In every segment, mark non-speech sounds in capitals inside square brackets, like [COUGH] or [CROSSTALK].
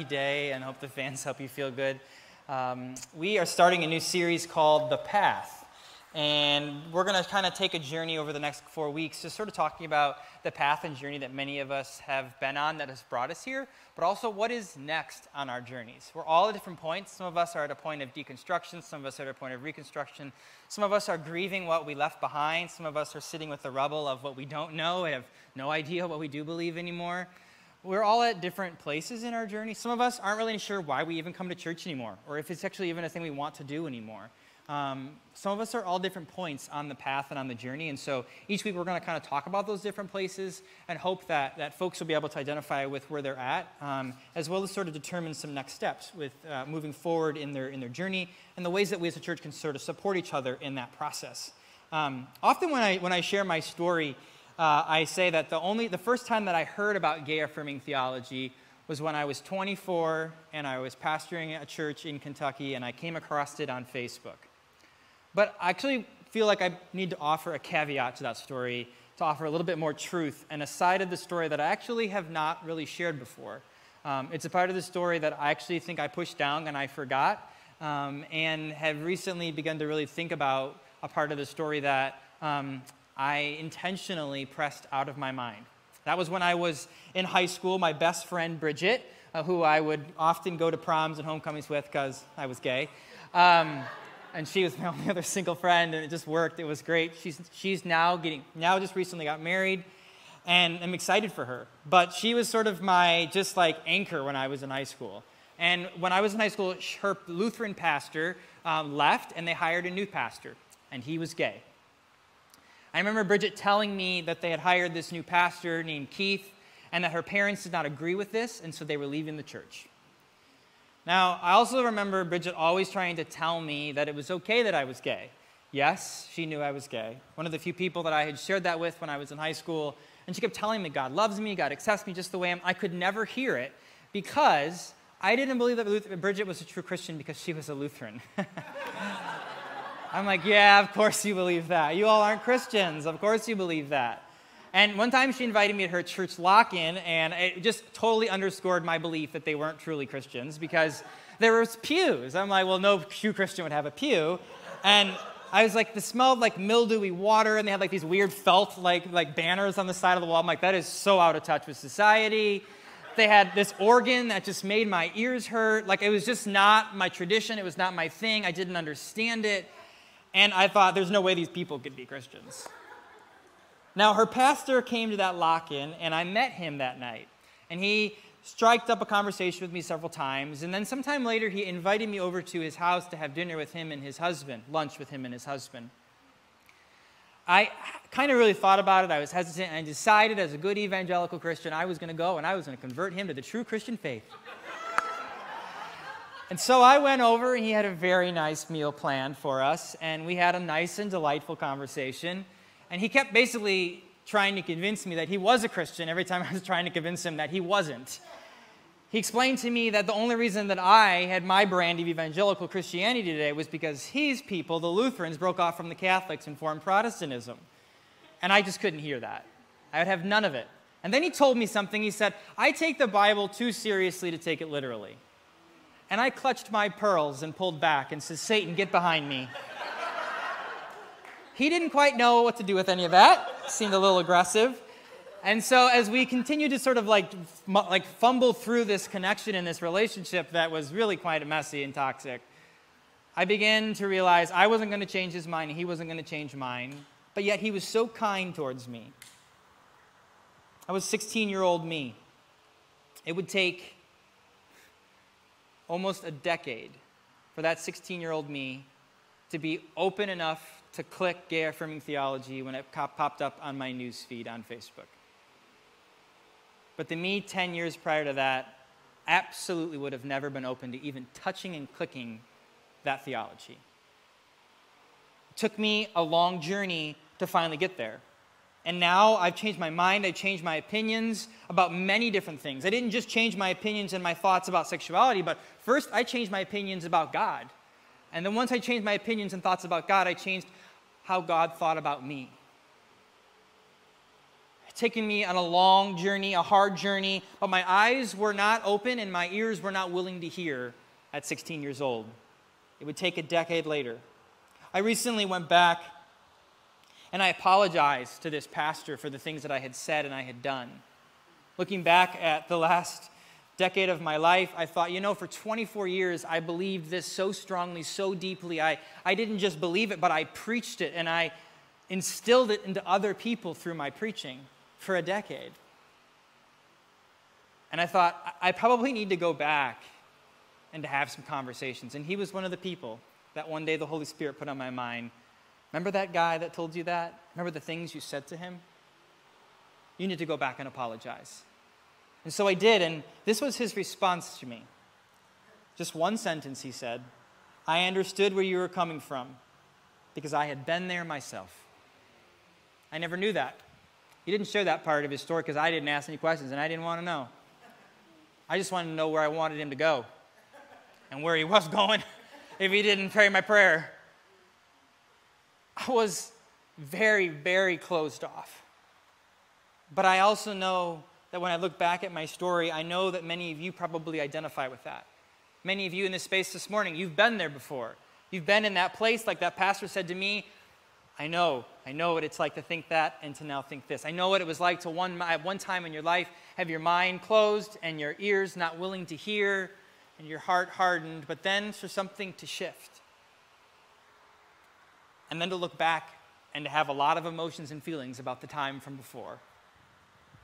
Day and hope the fans help you feel good. Um, we are starting a new series called The Path. And we're going to kind of take a journey over the next four weeks, just sort of talking about the path and journey that many of us have been on that has brought us here, but also what is next on our journeys. We're all at different points. Some of us are at a point of deconstruction, some of us are at a point of reconstruction, some of us are grieving what we left behind, some of us are sitting with the rubble of what we don't know, and have no idea what we do believe anymore we're all at different places in our journey. Some of us aren't really sure why we even come to church anymore, or if it's actually even a thing we want to do anymore. Um, some of us are all different points on the path and on the journey, and so each week we're going to kind of talk about those different places and hope that, that folks will be able to identify with where they're at, um, as well as sort of determine some next steps with uh, moving forward in their, in their journey and the ways that we as a church can sort of support each other in that process. Um, often when I, when I share my story, uh, I say that the only the first time that I heard about gay affirming theology was when I was 24 and I was pastoring a church in Kentucky and I came across it on Facebook. But I actually feel like I need to offer a caveat to that story to offer a little bit more truth and a side of the story that I actually have not really shared before. Um, it's a part of the story that I actually think I pushed down and I forgot, um, and have recently begun to really think about a part of the story that um, I intentionally pressed out of my mind. That was when I was in high school. My best friend, Bridget, uh, who I would often go to proms and homecomings with because I was gay. Um, and she was my [LAUGHS] only other single friend, and it just worked. It was great. She's, she's now getting, now just recently got married, and I'm excited for her. But she was sort of my just like anchor when I was in high school. And when I was in high school, her Lutheran pastor um, left, and they hired a new pastor, and he was gay. I remember Bridget telling me that they had hired this new pastor named Keith and that her parents did not agree with this, and so they were leaving the church. Now, I also remember Bridget always trying to tell me that it was okay that I was gay. Yes, she knew I was gay. One of the few people that I had shared that with when I was in high school, and she kept telling me God loves me, God accepts me just the way I am. I could never hear it because I didn't believe that Bridget was a true Christian because she was a Lutheran. [LAUGHS] I'm like, yeah, of course you believe that. You all aren't Christians. Of course you believe that. And one time she invited me to her church lock in, and it just totally underscored my belief that they weren't truly Christians because there was pews. I'm like, well, no true Christian would have a pew. And I was like, this smelled like mildewy water, and they had like these weird felt like, like banners on the side of the wall. I'm like, that is so out of touch with society. They had this organ that just made my ears hurt. Like, it was just not my tradition. It was not my thing. I didn't understand it. And I thought, there's no way these people could be Christians. Now, her pastor came to that lock in, and I met him that night. And he striked up a conversation with me several times. And then sometime later, he invited me over to his house to have dinner with him and his husband, lunch with him and his husband. I kind of really thought about it. I was hesitant, and I decided, as a good evangelical Christian, I was going to go and I was going to convert him to the true Christian faith. And so I went over, and he had a very nice meal planned for us, and we had a nice and delightful conversation. And he kept basically trying to convince me that he was a Christian every time [LAUGHS] I was trying to convince him that he wasn't. He explained to me that the only reason that I had my brand of evangelical Christianity today was because his people, the Lutherans, broke off from the Catholics and formed Protestantism. And I just couldn't hear that. I would have none of it. And then he told me something. He said, I take the Bible too seriously to take it literally. And I clutched my pearls and pulled back and said, Satan, get behind me. he didn't quite know what to do with any of that, seemed a little aggressive. And so as we continued to sort of like, like fumble through this connection in this relationship that was really quite messy and toxic, I began to realize I wasn't going to change his mind he wasn't going to change mine, but yet he was so kind towards me. I was 16 year old me. It would take almost a decade for that 16 year old me to be open enough to click gay affirming theology when it popped up on my news feed on Facebook. But the me 10 years prior to that absolutely would have never been open to even touching and clicking that theology. It took me a long journey to finally get there. And now I've changed my mind, I've changed my opinions about many different things. I didn't just change my opinions and my thoughts about sexuality, but first I changed my opinions about God. And then once I changed my opinions and thoughts about God, I changed how God thought about me. It's taken me on a long journey, a hard journey, but my eyes were not open and my ears were not willing to hear at 16 years old. It would take a decade later. I recently went back and I apologized to this pastor for the things that I had said and I had done. Looking back at the last decade of my life, I thought, you know, for 24 years, I believed this so strongly, so deeply. I, I didn't just believe it, but I preached it and I instilled it into other people through my preaching for a decade. And I thought, I probably need to go back and to have some conversations. And he was one of the people that one day the Holy Spirit put on my mind Remember that guy that told you that? Remember the things you said to him? You need to go back and apologize. And so I did, and this was his response to me. Just one sentence, he said I understood where you were coming from because I had been there myself. I never knew that. He didn't share that part of his story because I didn't ask any questions and I didn't want to know. I just wanted to know where I wanted him to go and where he was [LAUGHS] going if he didn't pray my prayer. I was very, very closed off. But I also know that when I look back at my story, I know that many of you probably identify with that. Many of you in this space this morning, you've been there before. You've been in that place, like that pastor said to me. I know, I know what it's like to think that and to now think this. I know what it was like to one, at one time in your life have your mind closed and your ears not willing to hear and your heart hardened, but then for something to shift and then to look back and to have a lot of emotions and feelings about the time from before.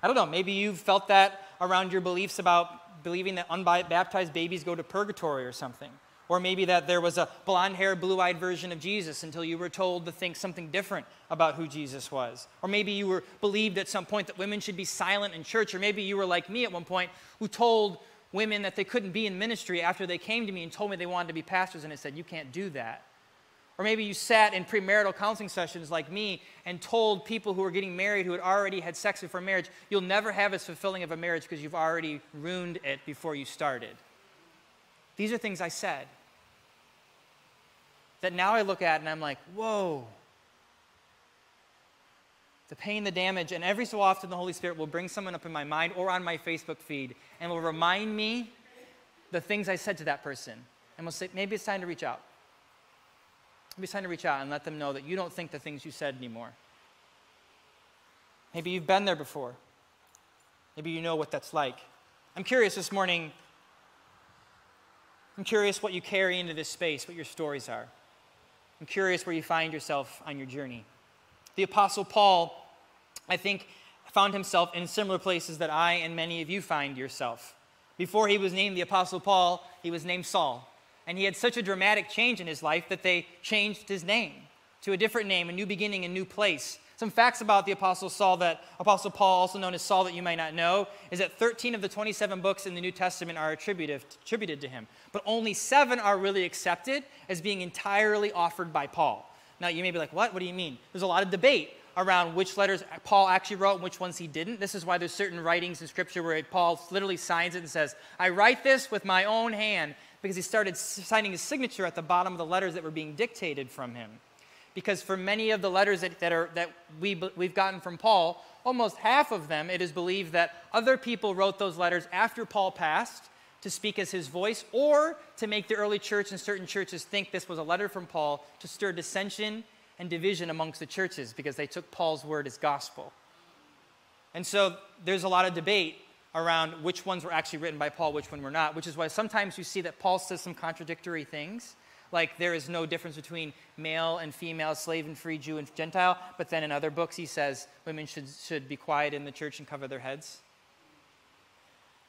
I don't know, maybe you've felt that around your beliefs about believing that unbaptized babies go to purgatory or something. Or maybe that there was a blonde haired, blue eyed version of Jesus until you were told to think something different about who Jesus was. Or maybe you were believed at some point that women should be silent in church. Or maybe you were like me at one point who told women that they couldn't be in ministry after they came to me and told me they wanted to be pastors, and I said, You can't do that. Or maybe you sat in premarital counseling sessions like me and told people who were getting married who had already had sex before marriage, you'll never have as fulfilling of a marriage because you've already ruined it before you started. These are things I said that now I look at and I'm like, whoa. The pain, the damage, and every so often the Holy Spirit will bring someone up in my mind or on my Facebook feed and will remind me the things I said to that person. And will say, maybe it's time to reach out. It's time to reach out and let them know that you don't think the things you said anymore. Maybe you've been there before. Maybe you know what that's like. I'm curious this morning. I'm curious what you carry into this space, what your stories are. I'm curious where you find yourself on your journey. The Apostle Paul, I think, found himself in similar places that I and many of you find yourself. Before he was named the Apostle Paul, he was named Saul. And he had such a dramatic change in his life that they changed his name to a different name, a new beginning, a new place. Some facts about the Apostle Saul that Apostle Paul, also known as Saul, that you might not know, is that 13 of the 27 books in the New Testament are attributed, attributed to him, but only seven are really accepted as being entirely offered by Paul. Now, you may be like, what? What do you mean? There's a lot of debate around which letters Paul actually wrote and which ones he didn't. This is why there's certain writings in Scripture where Paul literally signs it and says, I write this with my own hand because he started signing his signature at the bottom of the letters that were being dictated from him. Because for many of the letters that, that, are, that we, we've gotten from Paul, almost half of them, it is believed that other people wrote those letters after Paul passed to speak as his voice or to make the early church and certain churches think this was a letter from Paul to stir dissension and division amongst the churches because they took Paul's word as gospel. And so there's a lot of debate around which ones were actually written by Paul, which one were not, which is why sometimes you see that Paul says some contradictory things, like there is no difference between male and female, slave and free, Jew and Gentile, but then in other books he says women should, should be quiet in the church and cover their heads.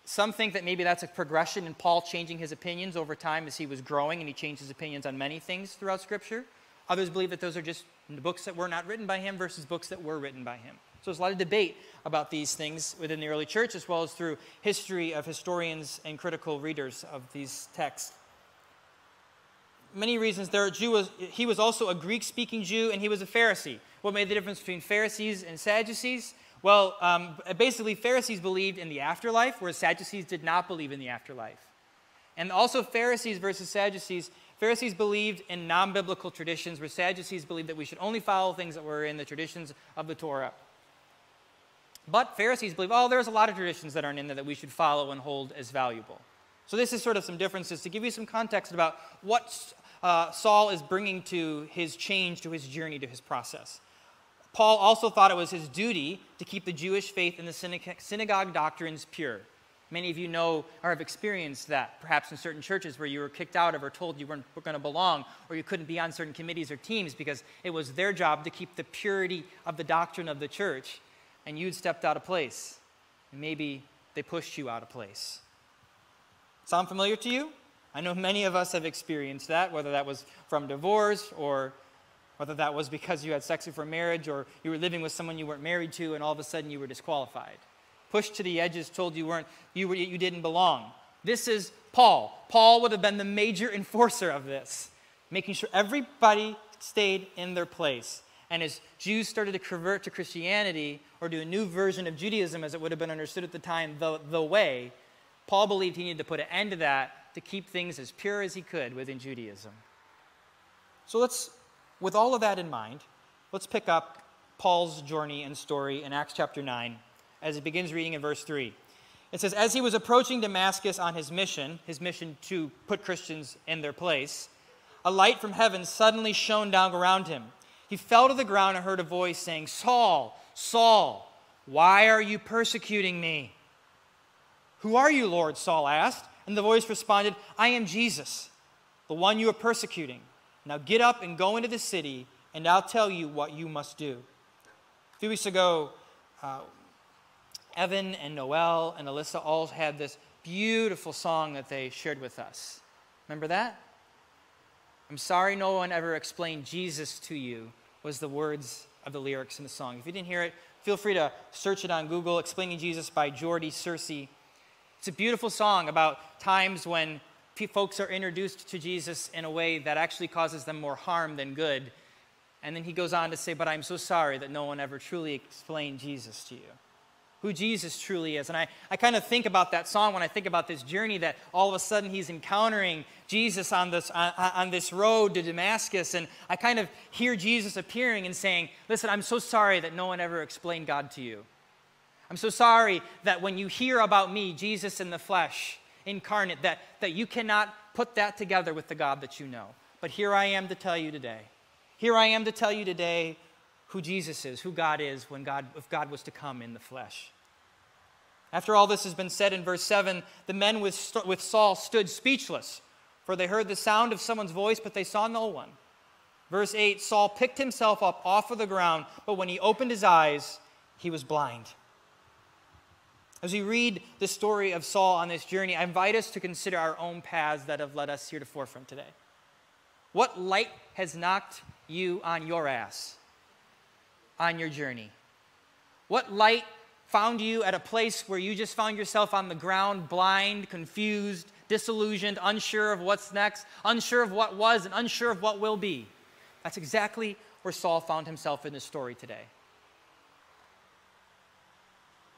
Some think that maybe that's a progression in Paul changing his opinions over time as he was growing and he changed his opinions on many things throughout Scripture. Others believe that those are just books that were not written by him versus books that were written by him. So there's a lot of debate about these things within the early church as well as through history of historians and critical readers of these texts. Many reasons there. Jew was, he was also a Greek speaking Jew and he was a Pharisee. What made the difference between Pharisees and Sadducees? Well, um, basically, Pharisees believed in the afterlife, whereas Sadducees did not believe in the afterlife. And also, Pharisees versus Sadducees, Pharisees believed in non biblical traditions, where Sadducees believed that we should only follow things that were in the traditions of the Torah. But Pharisees believe, oh, there's a lot of traditions that aren't in there that we should follow and hold as valuable. So, this is sort of some differences to give you some context about what uh, Saul is bringing to his change, to his journey, to his process. Paul also thought it was his duty to keep the Jewish faith and the synagogue doctrines pure. Many of you know or have experienced that, perhaps in certain churches where you were kicked out of or told you weren't going to belong or you couldn't be on certain committees or teams because it was their job to keep the purity of the doctrine of the church and you'd stepped out of place. And maybe they pushed you out of place. Sound familiar to you? I know many of us have experienced that, whether that was from divorce or whether that was because you had sex before marriage or you were living with someone you weren't married to and all of a sudden you were disqualified. Pushed to the edges, told you weren't you, were, you didn't belong. This is Paul. Paul would have been the major enforcer of this, making sure everybody stayed in their place. And as Jews started to convert to Christianity or to a new version of Judaism as it would have been understood at the time, the, the way, Paul believed he needed to put an end to that to keep things as pure as he could within Judaism. So let's, with all of that in mind, let's pick up Paul's journey and story in Acts chapter 9 as it begins reading in verse 3. It says, As he was approaching Damascus on his mission, his mission to put Christians in their place, a light from heaven suddenly shone down around him. He fell to the ground and heard a voice saying, Saul, Saul, why are you persecuting me? Who are you, Lord? Saul asked. And the voice responded, I am Jesus, the one you are persecuting. Now get up and go into the city, and I'll tell you what you must do. A few weeks ago, uh, Evan and Noel and Alyssa all had this beautiful song that they shared with us. Remember that? I'm sorry no one ever explained Jesus to you, was the words of the lyrics in the song. If you didn't hear it, feel free to search it on Google, Explaining Jesus by Jordy Searcy. It's a beautiful song about times when folks are introduced to Jesus in a way that actually causes them more harm than good. And then he goes on to say, But I'm so sorry that no one ever truly explained Jesus to you who Jesus truly is. And I, I kind of think about that song when I think about this journey that all of a sudden he's encountering Jesus on this, on, on, this road to Damascus. And I kind of hear Jesus appearing and saying, Listen, I'm so sorry that no one ever explained God to you. I'm so sorry that when you hear about me, Jesus in the flesh, incarnate, that, that you cannot put that together with the God that you know. But here I am to tell you today. Here I am to tell you today who Jesus is, who God is when God, if God was to come in the flesh. After all this has been said in verse 7, the men with, with Saul stood speechless, for they heard the sound of someone's voice, but they saw no one. Verse 8 Saul picked himself up off of the ground, but when he opened his eyes, he was blind. As we read the story of Saul on this journey, I invite us to consider our own paths that have led us here to forefront today. What light has knocked you on your ass? On your journey? What light found you at a place where you just found yourself on the ground, blind, confused, disillusioned, unsure of what's next, unsure of what was, and unsure of what will be? That's exactly where Saul found himself in this story today.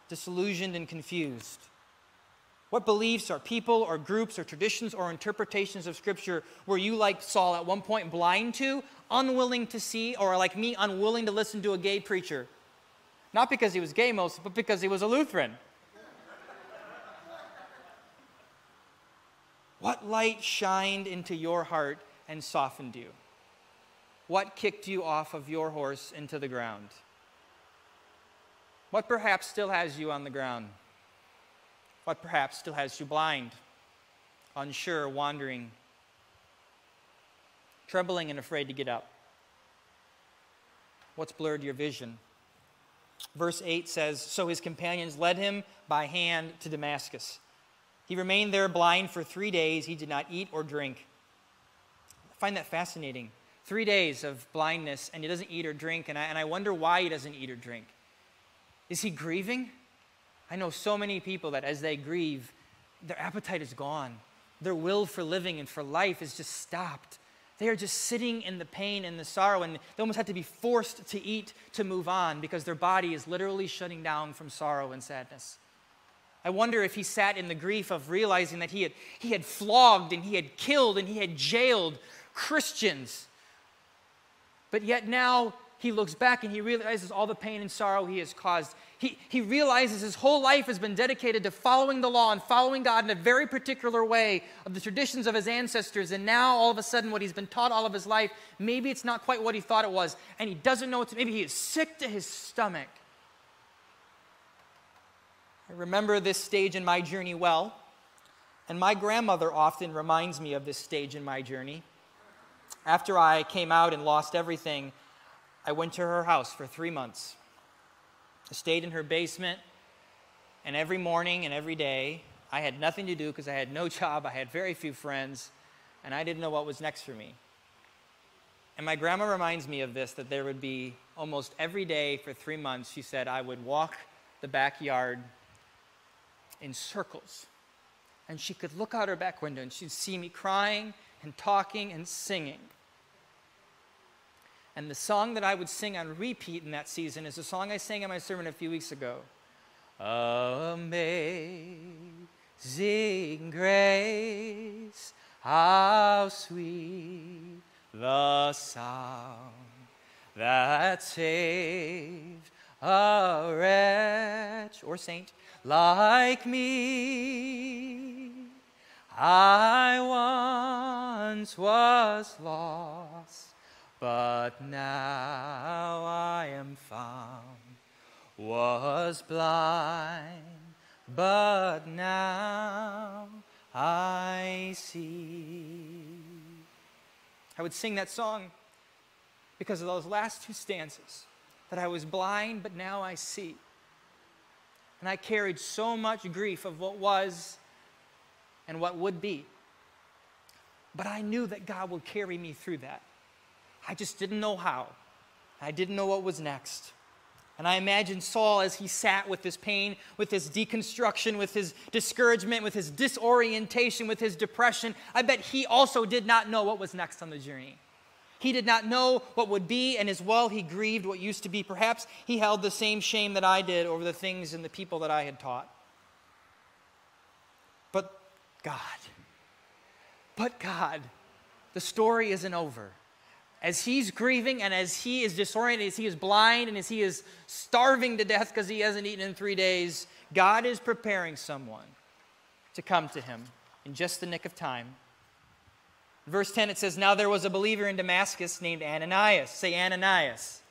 Disillusioned and confused. What beliefs or people or groups or traditions or interpretations of Scripture were you, like Saul, at one point blind to, unwilling to see, or like me, unwilling to listen to a gay preacher? Not because he was gay most, but because he was a Lutheran. what light shined into your heart and softened you? What kicked you off of your horse into the ground? What perhaps still has you on the ground? What perhaps still has you blind, unsure, wandering, trembling, and afraid to get up? What's blurred your vision? Verse 8 says So his companions led him by hand to Damascus. He remained there blind for three days. He did not eat or drink. I find that fascinating. three days of blindness, and he doesn't eat or drink. And I, and I wonder why he doesn't eat or drink. Is he grieving? I know so many people that as they grieve, their appetite is gone. Their will for living and for life is just stopped. They are just sitting in the pain and the sorrow, and they almost have to be forced to eat to move on because their body is literally shutting down from sorrow and sadness. I wonder if he sat in the grief of realizing that he had, he had flogged and he had killed and he had jailed Christians. But yet now he looks back and he realizes all the pain and sorrow he has caused. He, he realizes his whole life has been dedicated to following the law and following God in a very particular way of the traditions of his ancestors. And now, all of a sudden, what he's been taught all of his life, maybe it's not quite what he thought it was. And he doesn't know to, maybe he is sick to his stomach. I remember this stage in my journey well, and my grandmother often reminds me of this stage in my journey. After I came out and lost everything, I went to her house for three months. Stayed in her basement, and every morning and every day, I had nothing to do because I had no [LAUGHS] job, I had very few friends, and I didn't know what was next for me. And my grandma reminds me of this that there would be almost every day for three months, she said, I would walk the backyard in circles. And she could look out her back window and she'd see me crying and talking and singing. And the song that I would sing on repeat in that season is a song I sang in my sermon a few weeks ago. Amazing grace, how sweet the sound that saved a wretch or saint like me. I once was lost, but now I am found. Was blind, but now I see. I would sing that song because of those last two stanzas that I was blind, but now I see. And I carried so much grief of what was and what would be. But I knew that God would carry me through that. I just didn't know how. I didn't know what was next. And I imagine Saul as he sat with his pain, with his deconstruction, with his discouragement, with his disorientation, with his depression. I bet he also did not know what was next on the journey. He did not know what would be, and as well, he grieved what used to be. Perhaps he held the same shame that I did over the things and the people that I had taught. But God, but God, the story isn't over. As he's grieving and as he is disoriented, as he is blind and as he is starving to death because he hasn't eaten in three days, God is preparing someone to come to him in just the nick of time Verse 10, it says, Now there was a believer in Damascus named Ananias. Say Ananias. Ananias.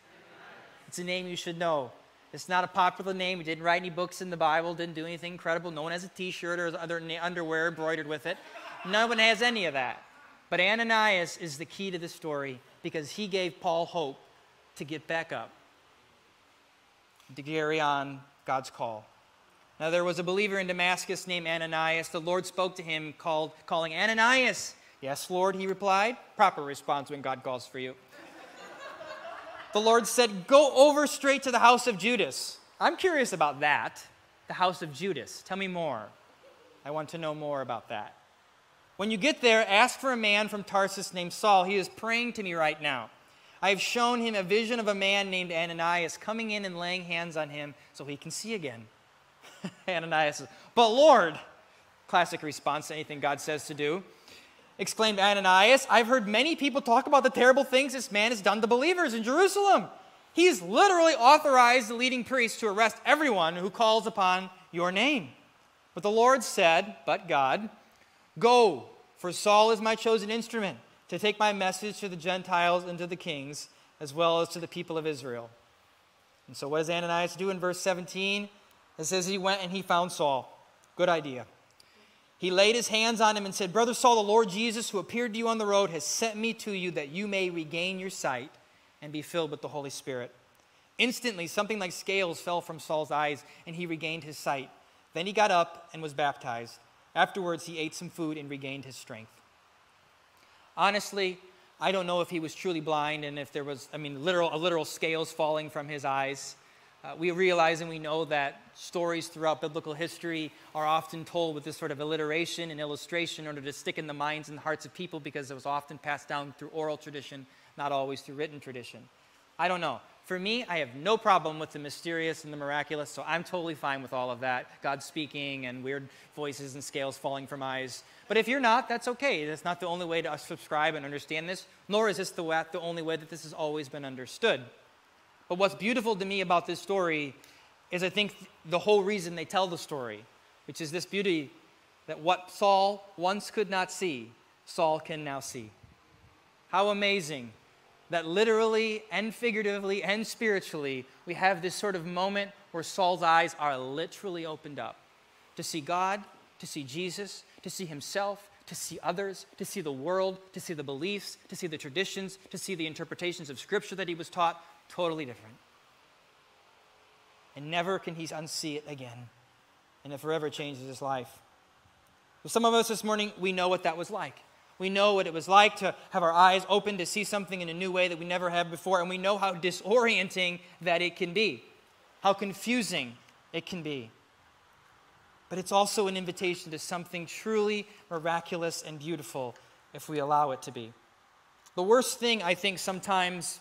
It's a name you should know. It's not a popular name. He didn't write any books in the Bible, didn't do anything incredible. No one has a t shirt or other underwear embroidered with it. No one has any of that. But Ananias is the key to the story because he gave Paul hope to get back up, to carry on God's call. Now there was a believer in Damascus named Ananias. The Lord spoke to him, called, calling Ananias. Yes, Lord, he replied. Proper response when God calls for you. [LAUGHS] the Lord said, Go over straight to the house of Judas. I'm curious about that. The house of Judas. Tell me more. I want to know more about that. When you get there, ask for a man from Tarsus named Saul. He is praying to me right now. I have shown him a vision of a man named Ananias coming in and laying hands on him so he can see again. [LAUGHS] Ananias says, But Lord, classic response to anything God says to do exclaimed Ananias. I've heard many people talk about the terrible things this man has done to believers in Jerusalem. He's literally authorized the leading priests to arrest everyone who calls upon your name. But the Lord said, But God, go, for Saul is my chosen instrument to take my message to the Gentiles and to the kings, as well as to the people of Israel. And so, what does Ananias do in verse 17? It says he went and he found Saul. Good idea. He laid his hands on him and said, Brother Saul, the Lord Jesus, who appeared to you on the road, has sent me to you that you may regain your sight and be filled with the Holy Spirit. Instantly, something like scales fell from Saul's eyes, and he regained his sight. Then he got up and was baptized. Afterwards, he ate some food and regained his strength. Honestly, I don't know if he was truly blind and if there was, I mean, literal, a literal scales falling from his eyes. Uh, we realize and we know that stories throughout biblical history are often told with this sort of alliteration and illustration in order to stick in the minds and hearts of people because it was often passed down through oral tradition, not always through written tradition. I don't know. For me, I have no problem with the mysterious and the miraculous, so I'm totally fine with all of that God speaking and weird voices and scales falling from eyes. But if you're not, that's okay. That's not the only way to subscribe and understand this, nor is this the, the only way that this has always been understood. But what's beautiful to me about this story is I think the whole reason they tell the story, which is this beauty that what Saul once could not see, Saul can now see. How amazing that literally and figuratively and spiritually, we have this sort of moment where Saul's eyes are literally opened up to see God, to see Jesus, to see himself, to see others, to see the world, to see the beliefs, to see the traditions, to see the interpretations of Scripture that he was taught, totally different. And never can he unsee it again. And it forever changes his life. Some of us this morning, we know what that was like. We know what it was like to have our eyes open to see something in a new way that we never have before, and we know how disorienting that it can be, how confusing it can be. But it's also an invitation to something truly miraculous and beautiful if we allow it to be. The worst thing, I think, sometimes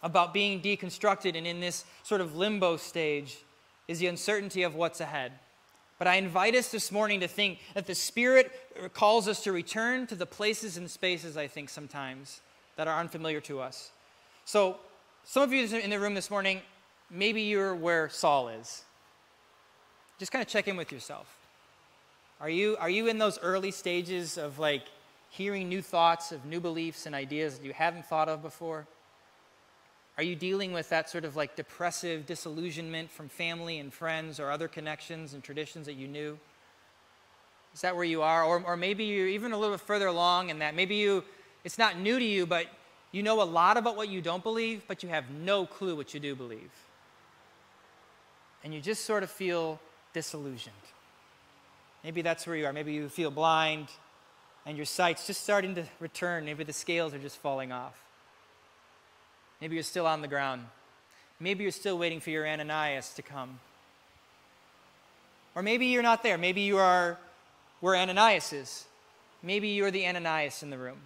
about being deconstructed and in this sort of limbo stage is the uncertainty of what's ahead. But I invite us this morning to think that the Spirit calls us to return to the places and spaces, I think, sometimes that are unfamiliar to us. So, some of you in the room this morning, maybe you're where Saul is. Just kind of check in with yourself. Are you, are you in those early stages of like hearing new thoughts, of new beliefs and ideas that you haven't thought of before? Are you dealing with that sort of like depressive disillusionment from family and friends or other connections and traditions that you knew? Is that where you are? Or, or maybe you're even a little bit further along in that. Maybe you, it's not new to you, but you know a lot about what you don't believe, but you have no clue what you do believe. And you just sort of feel disillusioned. Maybe that's where you are. Maybe you feel blind and your sight's just starting to return. Maybe the scales are just falling off. Maybe you're still on the ground. Maybe you're still waiting for your Ananias to come. Or maybe you're not there. Maybe you are where Ananias is. Maybe you're the Ananias in the room.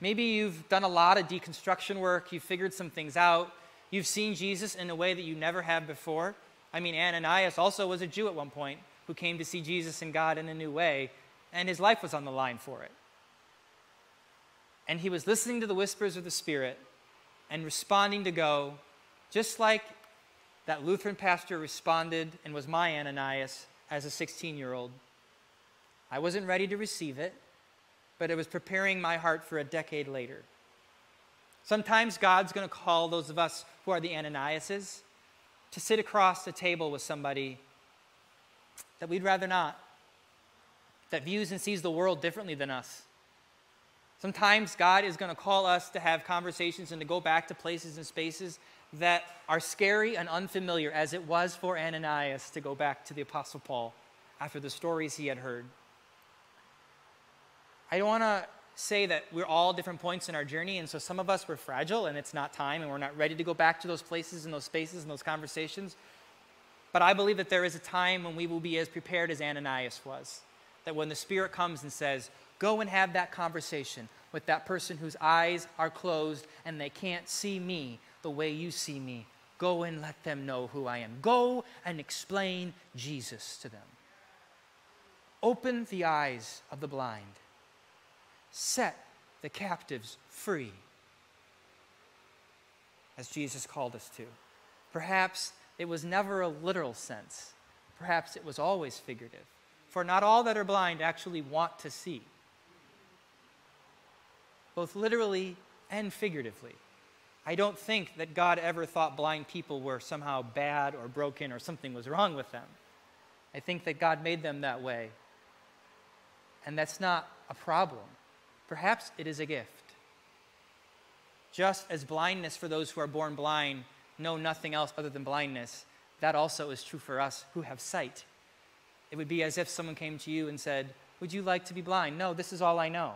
Maybe you've done a lot of deconstruction work, you've figured some things out, you've seen Jesus in a way that you never have before. I mean, Ananias also was a Jew at one point who came to see Jesus and God in a new way, and his life was on the line for it. And he was listening to the whispers of the Spirit and responding to go, just like that Lutheran pastor responded and was my Ananias as a 16 year old. I wasn't ready to receive it, but it was preparing my heart for a decade later. Sometimes God's going to call those of us who are the Ananiases to sit across the table with somebody that we'd rather not, that views and sees the world differently than us, Sometimes God is going to call us to have conversations and to go back to places and spaces that are scary and unfamiliar, as it was for Ananias to go back to the Apostle Paul after the stories he had heard. I don't want to say that we're all different points in our journey, and so some of us were fragile and it's not time and we're not ready to go back to those places and those spaces and those conversations. But I believe that there is a time when we will be as prepared as Ananias was. That when the Spirit comes and says, Go and have that conversation with that person whose eyes are closed and they can't see me the way you see me. Go and let them know who I am. Go and explain Jesus to them. Open the eyes of the blind. Set the captives free, as Jesus called us to. Perhaps it was never a literal sense, perhaps it was always figurative. For not all that are blind actually want to see both literally and figuratively. I don't think that God ever thought blind people were somehow bad or broken or something was wrong with them. I think that God made them that way. And that's not a problem. Perhaps it is a gift. Just as blindness for those who are born blind know nothing else other than blindness, that also is true for us who have sight. It would be as if someone came to you and said, Would you like to be blind? No, this is all I know.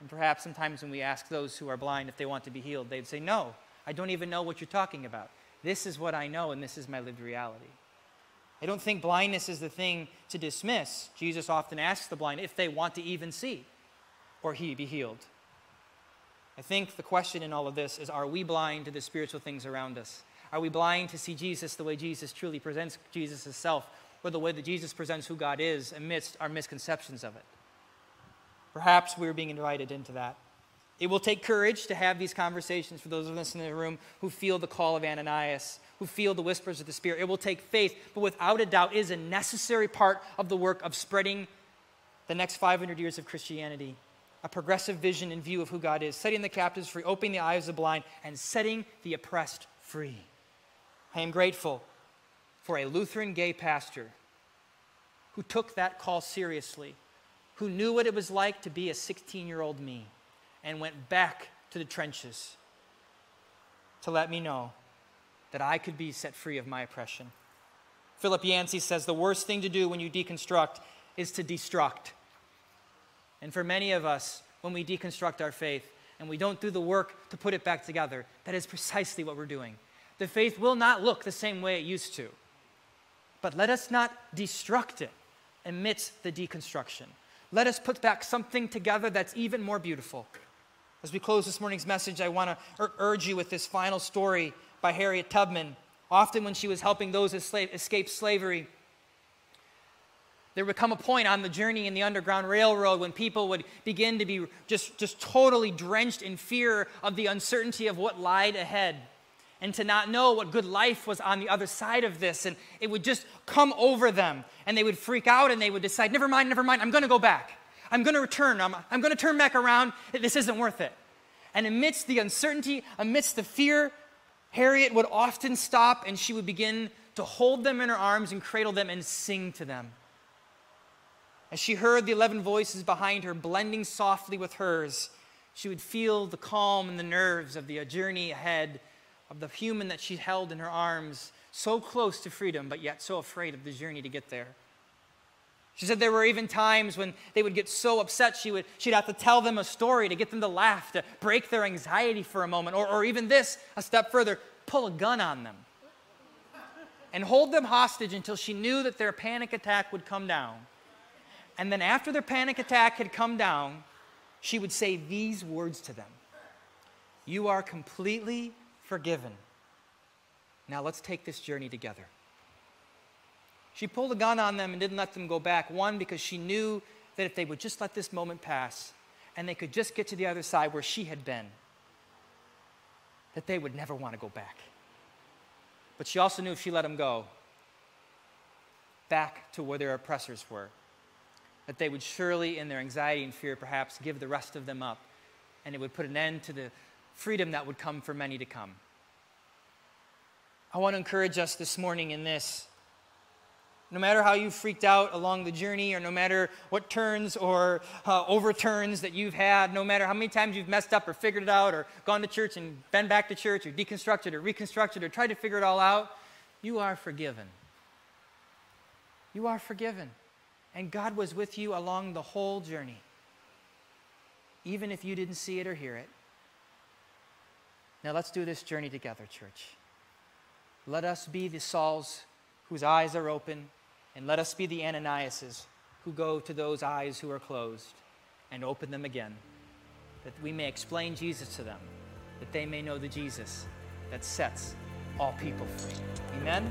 And perhaps sometimes when we ask those who are blind if they want to be healed, they'd say, No, I don't even know what you're talking about. This is what I know, and this is my lived reality. I don't think blindness is the thing to dismiss. Jesus often asks the blind if they want to even see or he be healed. I think the question in all of this is are we blind to the spiritual things around us? Are we blind to see Jesus the way Jesus truly presents Jesus himself or the way that Jesus presents who God is amidst our misconceptions of it? Perhaps we're being invited into that. It will take courage to have these conversations for those of us in the room who feel the call of Ananias, who feel the whispers of the Spirit. It will take faith, but without a doubt is a necessary part of the work of spreading the next 500 years of Christianity. A progressive vision and view of who God is, setting the captives free, opening the eyes of the blind, and setting the oppressed free. I am grateful for a Lutheran gay pastor who took that call seriously, who knew what it was like to be a 16 year old me and went back to the trenches to let me know that I could be set free of my oppression. Philip Yancey says the worst thing to do when you deconstruct is to destruct. And for many of us, when we deconstruct our faith and we don't do the work to put it back together, that is precisely what we're doing. The faith will not look the same way it used to. But let us not destruct it amidst the deconstruction. Let us put back something together that's even more beautiful. As we close this morning's message, I want to urge you with this final story by Harriet Tubman. Often, when she was helping those escape slavery, there would come a point on the journey in the Underground Railroad when people would begin to be just, just totally drenched in fear of the uncertainty of what lied ahead and to not know what good life was on the other side of this. And it would just come over them and they would freak out and they would decide, never mind, never mind, I'm going to go back. I'm going to return. I'm, I'm going to turn back around. This isn't worth it. And amidst the uncertainty, amidst the fear, Harriet would often stop and she would begin to hold them in her arms and cradle them and sing to them. As she heard the 11 voices behind her blending softly with hers, she would feel the calm and the nerves of the journey ahead of the human that she held in her arms, so close to freedom, but yet so afraid of the journey to get there. She said there were even times when they would get so upset, she would, she'd have to tell them a story to get them to laugh, to break their anxiety for a moment, or, or even this, a step further, pull a gun on them and hold them hostage until she knew that their panic attack would come down. And then, after their panic attack had come down, she would say these words to them You are completely forgiven. Now, let's take this journey together. She pulled a gun on them and didn't let them go back. One, because she knew that if they would just let this moment pass and they could just get to the other side where she had been, that they would never want to go back. But she also knew if she let them go, back to where their oppressors were, that they would surely, in their anxiety and fear, perhaps give the rest of them up, and it would put an end to the freedom that would come for many to come. I want to encourage us this morning in this no matter how you freaked out along the journey, or no matter what turns or uh, overturns that you've had, no matter how many times you've messed up or figured it out, or gone to church and been back to church, or deconstructed or reconstructed, or tried to figure it all out, you are forgiven. You are forgiven. And God was with you along the whole journey, even if you didn't see it or hear it. Now let's do this journey together, church. Let us be the Sauls whose eyes are open and let us be the Ananiases who go to those eyes who are closed and open them again, that we may explain Jesus to them, that they may know the Jesus that sets all people free. Amen?